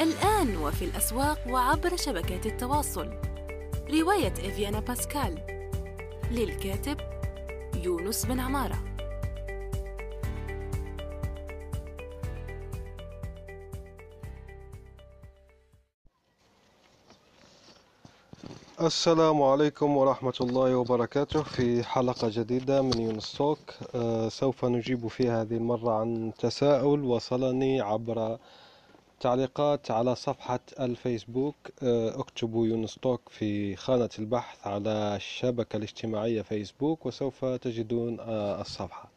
الآن وفي الأسواق وعبر شبكات التواصل. رواية إفيانا باسكال. للكاتب يونس بن عمارة. السلام عليكم ورحمة الله وبركاته في حلقة جديدة من يونستوك أه سوف نجيب في هذه المرة عن تساؤل وصلني عبر تعليقات على صفحة الفيسبوك أه اكتبوا يونستوك في خانة البحث على الشبكة الاجتماعية فيسبوك وسوف تجدون أه الصفحة.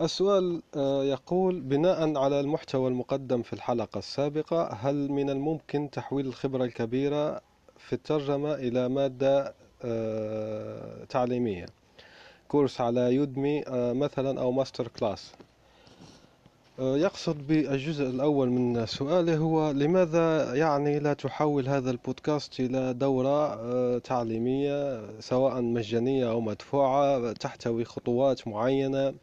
السؤال أه، يقول بناء على المحتوى المقدم في الحلقة السابقة هل من الممكن تحويل الخبرة الكبيرة في الترجمة إلى مادة آه، تعليمية؟ course على يودمي آه، مثلا أو masterclass. آه، يقصد بالجزء الأول من سؤاله هو لماذا يعني لا تحول هذا البودكاست إلى دورة تعليمية سواء مجانية أو مدفوعة تحتوي خطوات معينة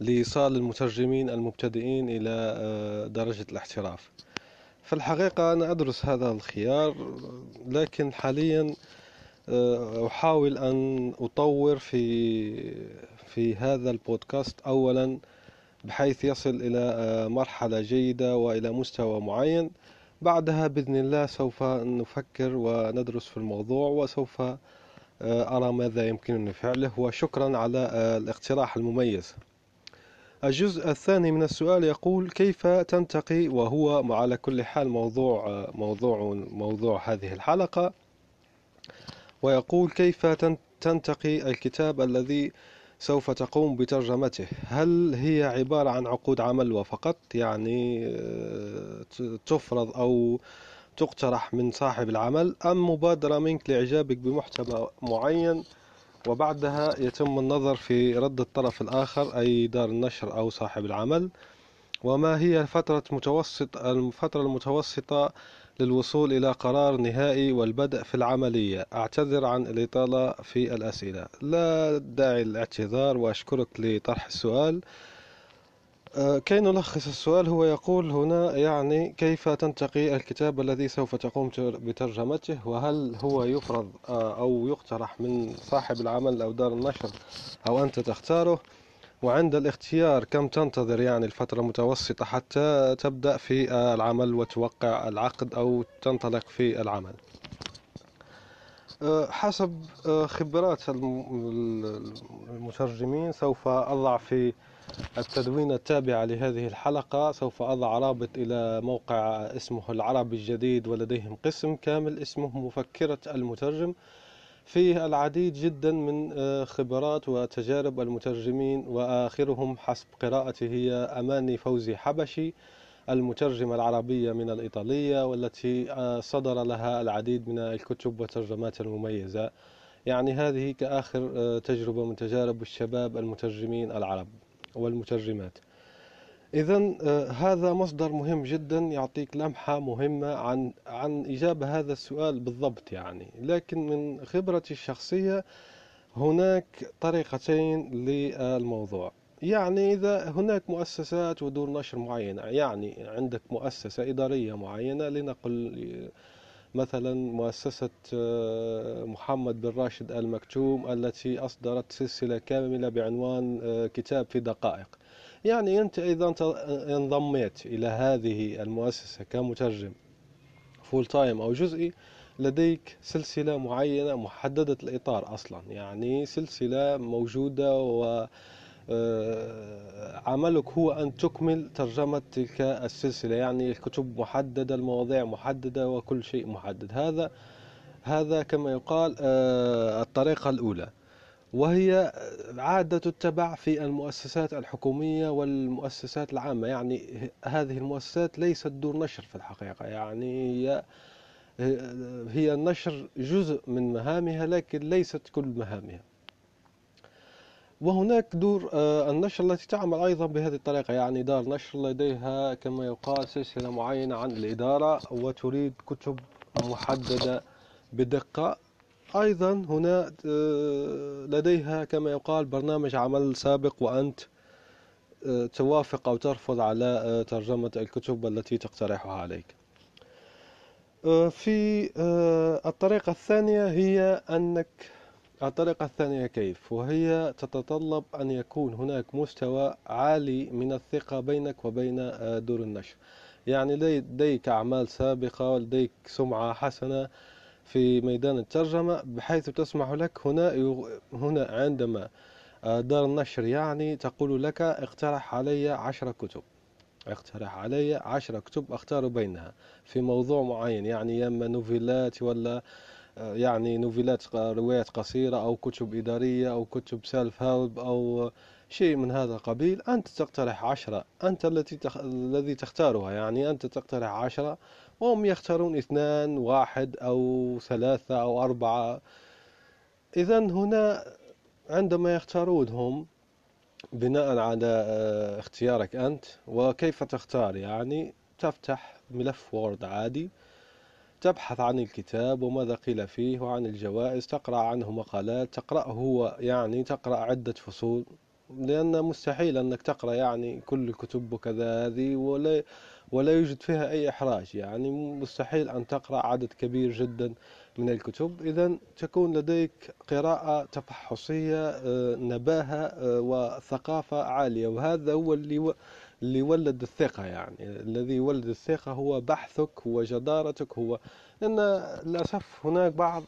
لإيصال المترجمين المبتدئين إلى درجة الاحتراف. في الحقيقة أنا أدرس هذا الخيار لكن حاليا آه، أحاول أن أطور في في هذا البودكاست أولا بحيث يصل إلى آه، مرحلة جيدة وإلى مستوى معين. بعدها بإذن الله سوف نفكر وندرس في الموضوع وسوف آه، أرى ماذا يمكنني فعله. وشكرا على الاقتراح المميز. الجزء الثاني من السؤال يقول كيف تنتقي وهو على كل حال موضوع موضوع موضوع هذه الحلقة؟ ويقول كيف تنتقي الكتاب الذي سوف تقوم بترجمته. هل هي عبارة عن عقود عمل وفقط؟ يعني آه، تفرض أو تقترح من صاحب العمل أم مبادرة منك لإعجابك بمحتوى معين؟ وبعدها يتم النظر في رد الطرف الآخر أي دار النشر أو صاحب العمل. وما هي فترة متوسط الفترة المتوسطة للوصول إلى قرار نهائي والبدء في العملية. أعتذر عن الإطالة في الأسئلة. لا داعي للاعتذار وأشكرك لطرح السؤال. آه، كي نلخص السؤال هو يقول هنا يعني كيف تنتقي الكتاب الذي سوف تقوم بترجمته؟ وهل هو يفرض آه، أو يقترح من صاحب العمل أو دار النشر أو أنت تختاره؟ وعند الاختيار كم تنتظر يعني الفترة المتوسطة حتى تبدأ في العمل وتوقع العقد أو تنطلق في العمل؟ حسب خبرات المترجمين سوف أضع في التدوين التابعة لهذه الحلقة. سوف أضع رابط إلى موقع اسمه العربي الجديد ولديهم قسم كامل اسمه مفكرة المترجم. فيه العديد جدا من آه، خبرات وتجارب المترجمين وآخرهم حسب قراءتي هي أماني فوزي حبشي المترجمة العربية من الإيطالية والتي آه، صدر لها العديد من الكتب والترجمات المميزة. يعني هذه كآخر آه، تجربة من تجارب الشباب المترجمين العرب والمترجمات. إذا آه، هذا مصدر مهم جدا يعطيك لمحة مهمة عن عن إجابة هذا السؤال بالضبط يعني. لكن من خبرتي الشخصية هناك طريقتين للموضوع. يعني إذا هناك مؤسسات ودور نشر معينة يعني عندك مؤسسة إدارية معينة لنقل مثلا مؤسسة آه، محمد بن راشد المكتوم التي أصدرت سلسلة كاملة بعنوان آه، كتاب في دقائق. يعني أنت إذا انضميت إلى هذه المؤسسة كمترجم full time أو جزئي لديك سلسلة معينة محددة الإطار أصلا. يعني سلسلة موجودة و آه، عملك هو أن تكمل ترجمة تلك السلسلة. يعني الكتب محددة المواضيع محددة وكل شيء محدد. هذا هذا كما يقال آه، الطريقة الأولى. وهي عادة تتبع في المؤسسات الحكومية والمؤسسات العامة. يعني هذه المؤسسات ليست دور نشر في الحقيقة. يعني هي هي النشر جزء من مهامها لكن ليست كل مهامها. وهناك دور آه، النشر التي تعمل أيضا بهذه الطريقة. يعني دار نشر لديها كما يقال سلسلة معينة عن الإدارة وتريد كتب محددة بدقة. أيضا هنا آه، لديها كما يقال برنامج عمل سابق وأنت آه، توافق أو ترفض على آه، ترجمة الكتب التي تقترحها عليك. في الطريقة الثانية هي أنك الطريقة الثانية كيف؟ وهي تتطلب أن يكون هناك مستوى عالي من الثقة بينك وبين دور النشر. يعني لديك أعمال سابقة ولديك سمعة حسنة في ميدان الترجمة بحيث تسمح لك هنا هنا عندما آه، دار النشر يعني تقول لك اقترح علي عشر كتب. اقترح علي عشر كتب أختار بينها في موضوع معين يعني يا إما نوفيلات ولا آه، يعني نوفيلات روايات قصيرة أو كتب إدارية أو كتب self help أو شيء من هذا القبيل أنت تقترح عشرة. أنت التي تخ... الذي تختارها. يعني أنت تقترح عشرة وهم يختارون اثنان واحد أو ثلاثة أو أربعة. إذا هنا عندما يختارون هم بناء على آه، اختيارك أنت وكيف تختار؟ يعني تفتح ملف وورد عادي تبحث عن الكتاب وماذا قيل فيه وعن الجوائز تقرأ عنه مقالات تقرأه هو يعني تقرأ عدة فصول. لأن مستحيل أنك تقرأ يعني كل الكتب وكذا هذه ولا ولا يوجد فيها أي إحراج. يعني مستحيل أن تقرأ عدد كبير جدا من الكتب. إذا تكون لديك قراءة تفحصية آه، نباهة آه، وثقافة عالية. وهذا هو اللي اللي يولد الثقة يعني. الذي يولد الثقة هو بحثك وجدارتك هو. لأن للأسف هناك بعض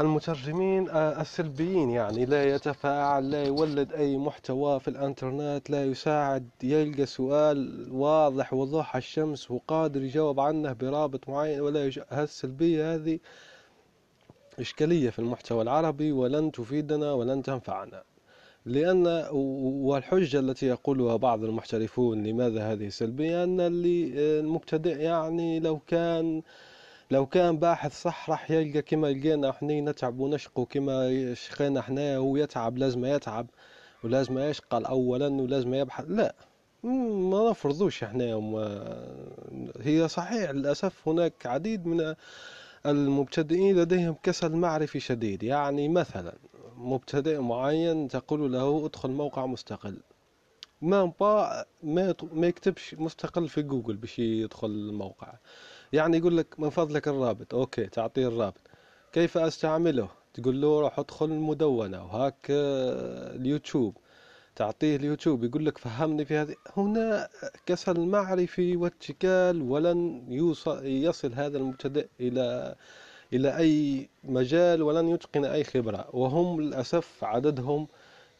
المترجمين آه، السلبيين يعني. لا يتفاعل لا يولد أي محتوى في الإنترنت لا يساعد يلقى سؤال واضح وضوح الشمس وقادر يجاوب عنه برابط معين. ولا يج... هالسلبية هذه إشكالية في المحتوى العربي ولن تفيدنا ولن تنفعنا. لأن والحجة التي يقولها بعض المحترفون لماذا هذه سلبية؟ أن اللي آه، المبتدئ يعني لو كان لو كان باحث صح راح يلقى كما لقينا إحنا نتعب ونشقو كما شقينا إحنا هو يتعب لازم يتعب ولازم يشقى اولا ولازم يبحث. لا ما نفرضوش إحنا هي صحيح للأسف هناك عديد من المبتدئين لديهم كسل معرفي شديد. يعني مثلا مبتدئ معين تقول له ادخل موقع مستقل. ما ما ما يكتبش مستقل في جوجل باش يدخل الموقع. يعني يقول لك من فضلك الرابط. okay تعطيه الرابط. كيف أستعمله؟ تقول له روح ادخل المدونة وهاك آه، اليوتيوب. تعطيه اليوتيوب يقول لك فهمني في هذه. هنا كسل معرفي واتكال ولن يوصل يصل هذا المبتدئ إلى إلى أي مجال ولن يتقن أي خبرة. وهم للأسف عددهم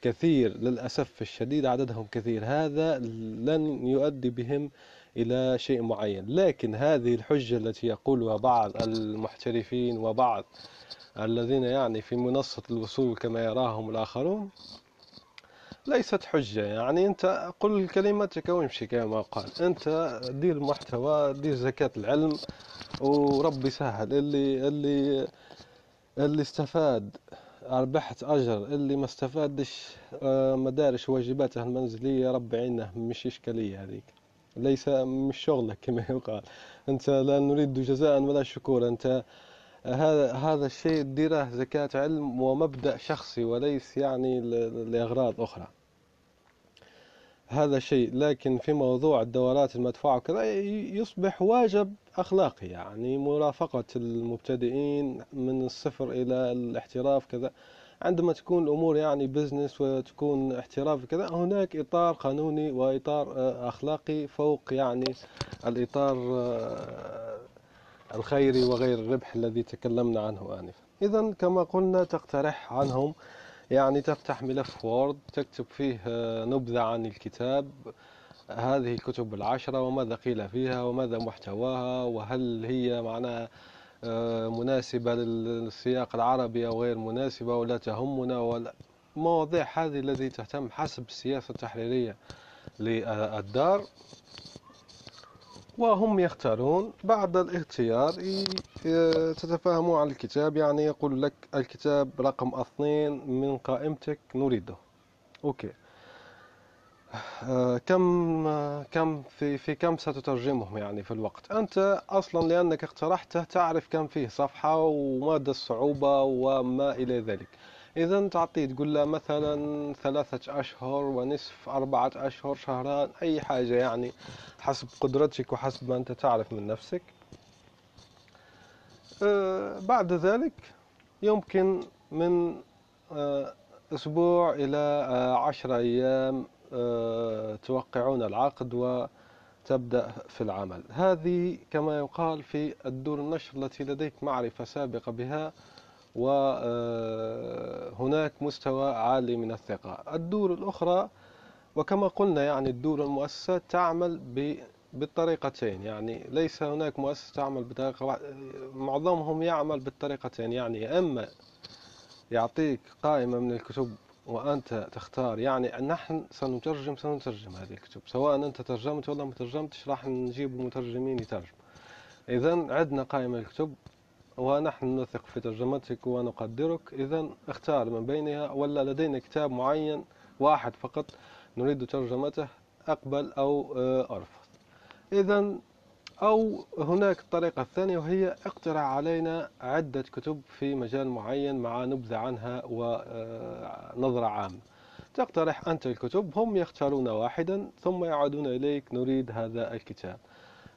كثير للأسف الشديد عددهم كثير. هذا لن يؤدي بهم إلى شيء معين. لكن هذه الحجة التي يقولها بعض المحترفين وبعض الذين يعني في منصة الوصول كما يراهم الآخرون ليست حجة. يعني أنت قل كلمتك وامشي كما قال. أنت دير محتوى دير زكاة العلم وربي سهل. اللي اللي اللي استفاد ربحت أجر. اللي ما استفادش آه، مدارش واجباته المنزلية ربي عينه مش إشكالية هذيك. ليس مش شغلك كما يقال. أنت لا نريد جزاء ولا شكور أنت هذا هذا الشيء ديره زكاة علم ومبدأ شخصي وليس يعني لأغراض أخرى. هذا شيء لكن في موضوع الدورات المدفوعة وكذا يصبح واجب أخلاقي يعني مرافقة المبتدئين من الصفر إلى الاحتراف كذا. عندما تكون الأمور يعني business وتكون احتراف كذا هناك إطار قانوني وإطار آه، أخلاقي فوق يعني الإطار آه، الخيري وغير الربح الذي تكلمنا عنه آنفا. إذا كما قلنا تقترح عنهم يعني تفتح ملف Word تكتب فيه آه، نبذة عن الكتاب هذه الكتب العشرة وماذا قيل فيها وماذا محتواها وهل هي معناها آه، مناسبة للسياق العربي أو غير مناسبة ولا تهمنا ولا مواضيع هذه التي تهتم حسب السياسة التحريرية للدار. وهم يختارون بعد الاختيار تتفاهموا عن الكتاب. يعني يقول لك الكتاب رقم اثنين من قائمتك نريده. أوكي. آه، كم كم في في كم ستترجمهم يعني في الوقت؟ أنت أصلا لأنك اقترحته تعرف كم فيه صفحة ومدى الصعوبة وما إلى ذلك. إذا تعطيه تقول له مثلا ثلاثة أشهر ونصف أربعة أشهر شهران أي حاجة يعني حسب قدرتك وحسب ما أنت تعرف من نفسك. آه، بعد ذلك يمكن من آه، أسبوع إلى آه، عشر أيام توقعون العقد وتبدأ في العمل. هذه كما يقال في الدور النشر التي لديك معرفة سابقة بها وهناك مستوى عالي من الثقة. الدور الأخرى وكما قلنا يعني الدور المؤسسات تعمل بالطريقتين. يعني ليس هناك مؤسسة تعمل بطريقة معظمهم يعمل بالطريقتين. يعني أما يعطيك قائمة من الكتب وأنت تختار. يعني نحن سنترجم سنترجم هذه الكتب. سواء أنت ترجمت ولا ما ترجمتش راح نجيب مترجمين يترجم إذا عندنا قائمة الكتب ونحن نثق في ترجمتك ونقدرك. إذا اختار من بينها ولا لدينا كتاب معين واحد فقط نريد ترجمته أقبل أو آه، أرفض. إذا أو هناك الطريقة الثانية وهي اقترح علينا عدة كتب في مجال معين مع نبذة عنها ونظرة آه، عامة تقترح أنت الكتب هم يختارون واحدا ثم يعودون إليك نريد هذا الكتاب.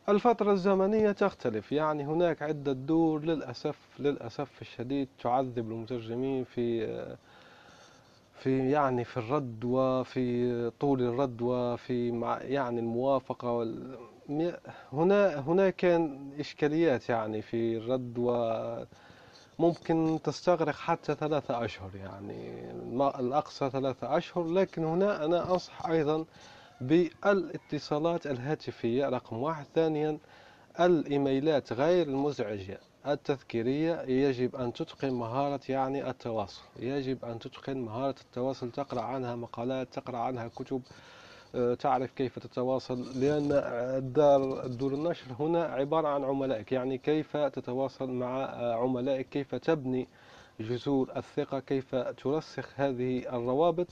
الفترة الزمنية تختلف. يعني هناك عدة دور للأسف للأسف الشديد تعذب المترجمين في في يعني في الرد وفي طول الرد وفي يعني الموافقة وال هنا هنا كان إشكاليات يعني في الرد وممكن تستغرق حتى ثلاثة أشهر يعني الأقصى ثلاثة أشهر. لكن هنا أنا أنصح أيضا بالاتصالات الهاتفية رقم واحد. ثانيا الإيميلات غير المزعجة التذكيرية. يجب أن تتقن مهارة يعني التواصل. يجب أن تتقن مهارة التواصل. تقرأ عنها مقالات تقرأ عنها كتب. آه، تعرف كيف تتواصل لأن الدار الدور النشر هنا عبارة عن عملائك. يعني كيف تتواصل مع عملائك؟ كيف تبني جسور الثقة؟ كيف ترسخ هذه الروابط؟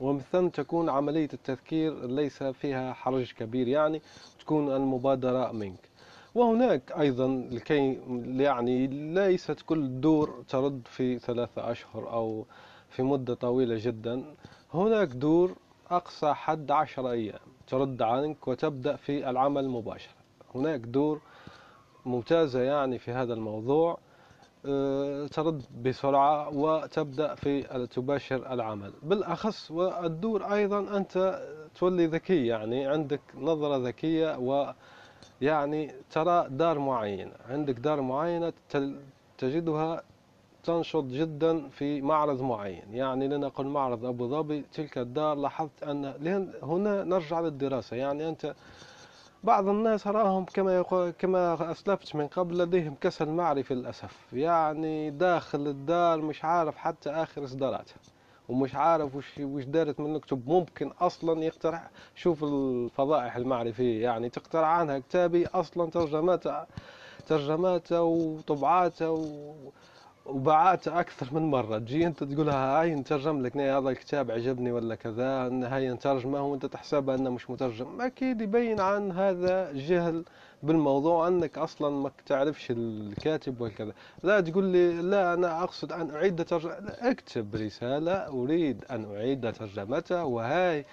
ومن ثم تكون عملية التذكير ليس فيها حرج كبير يعني تكون المبادرة منك. وهناك أيضا لكي يعني ليست كل دور ترد في ثلاثة أشهر أو في مدة طويلة جدا. هناك دور أقصى حد عشر أيام ترد عنك وتبدأ في العمل مباشرة. هناك دور ممتازة يعني في هذا الموضوع. ترد بسرعة وتبدأ في تباشر العمل. بالأخص والدور أيضا أنت تولي ذكي يعني عندك نظرة ذكية ويعني ترى دار معينة عندك دار معينة تجدها تنشط جدا في معرض معين. يعني لنقل معرض أبو ظبي تلك الدار لاحظت أن هنا نرجع للدراسة. يعني أنت بعض الناس أراهم كما يقول كما أسلفت من قبل لديهم كسل معرفي للأسف. يعني داخل الدار مش عارف حتى آخر إصداراتها ومش عارف وش وش دارت من الكتب. ممكن أصلا يقترح شوف الفضائح المعرفية. يعني تقترح عنها كتابي أصلا ترجماتها ترجماتها وطبعاتها و... وبعات أكثر من مرة. تجي أنت تقولها هاي نترجم لك هذا الكتاب عجبني ولا كذا. هاي نترجمه وأنت تحسبها إنه مش مترجم. أكيد يبين عن هذا جهل بالموضوع أنك أصلا ما تعرفش الكاتب وكذا لا تقول لي لا أنا أقصد أن أعيد ترجمه اكتب رسالة أريد أن أعيد ترجمتها وهاي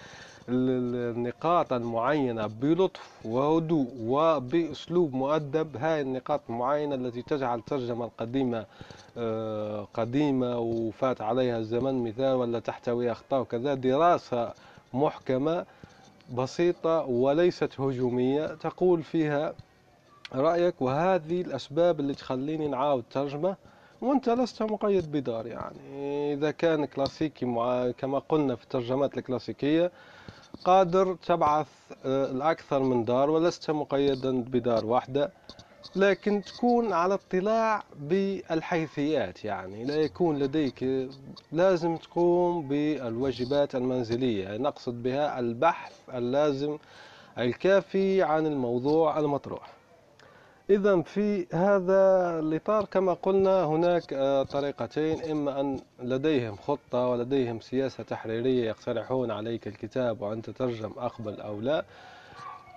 النقاط المعينة بلطف وهدوء وبأسلوب مؤدب. هاي النقاط المعينة التي تجعل الترجمة القديمة آه، قديمة وفات عليها الزمن. مثال ولا تحتوي أخطاء. وكذا دراسة محكمة بسيطة وليست هجومية تقول فيها رأيك. وهذه الأسباب اللي تخليني نعاود ترجمة. وأنت لست مقيد بدار يعني. إذا كان كلاسيكي كما قلنا في الترجمات الكلاسيكية قادر تبعث آه، الأكثر من دار ولست مقيدا بدار واحدة لكن تكون على اطلاع بالحيثيات يعني. لا يكون لديك لازم تقوم بالواجبات المنزلية. نقصد بها البحث اللازم الكافي عن الموضوع المطروح. إذا في هذا الإطار كما قلنا هناك آه، طريقتين إما أن لديهم خطة ولديهم سياسة تحريرية يقترحون عليك الكتاب وأنت تترجم أقبل أو لا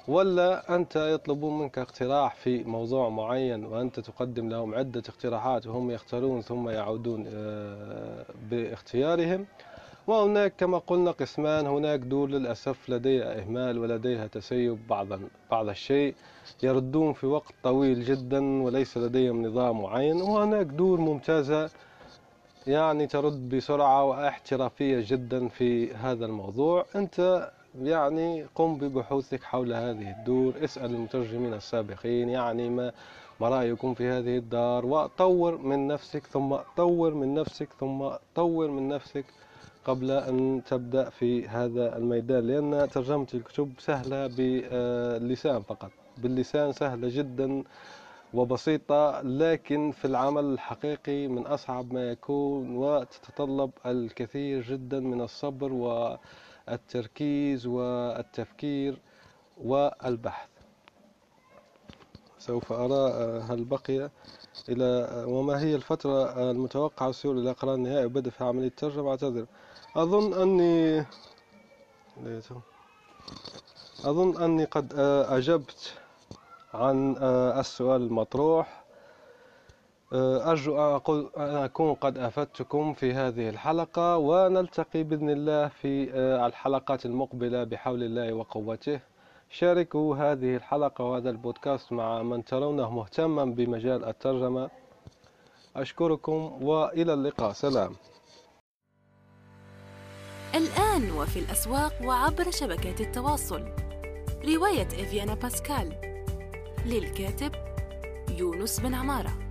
ولا أنت يطلبون منك اقتراح في موضوع معين وأنت تقدم لهم عدة اقتراحات وهم يختارون ثم يعودون آه، باختيارهم. وهناك كما قلنا قسمان هناك دول للأسف لديها إهمال ولديها تسيب بعض بعض الشيء. يردون في وقت طويل جدا وليس لديهم نظام معين وهناك دور ممتازة يعني ترد بسرعة واحترافية جدا في هذا الموضوع. أنت يعني قم ببحوثك حول هذه الدور اسأل المترجمين السابقين يعني ما ما رأيكم في هذه الدار وطور من نفسك ثم طور من نفسك ثم طور من نفسك قبل أن تبدأ في هذا الميدان لأن ترجمة الكتب سهلة باللسان فقط. باللسان سهلة جدا وبسيطة لكن في العمل الحقيقي من أصعب ما يكون وتتطلب الكثير جدا من الصبر والتركيز والتفكير والبحث. سوف أرى هل بقي إلى وما هي الفترة المتوقعة السيول إلى قرار النهائي وبدء في عملية الترجمة؟ أعتذر. أظن أني أظن أني قد أجبت عن السؤال المطروح. أرجو أن, أقول أن أكون قد أفدتكم في هذه الحلقة ونلتقي بإذن الله في الحلقات المقبلة بحول الله وقوته. شاركوا هذه الحلقة وهذا البودكاست مع من ترونه مهتما بمجال الترجمة. أشكركم وإلى اللقاء. سلام. الآن وفي الأسواق وعبر شبكات التواصل. رواية إفيانا باسكال للكاتب يونس بن عمارة.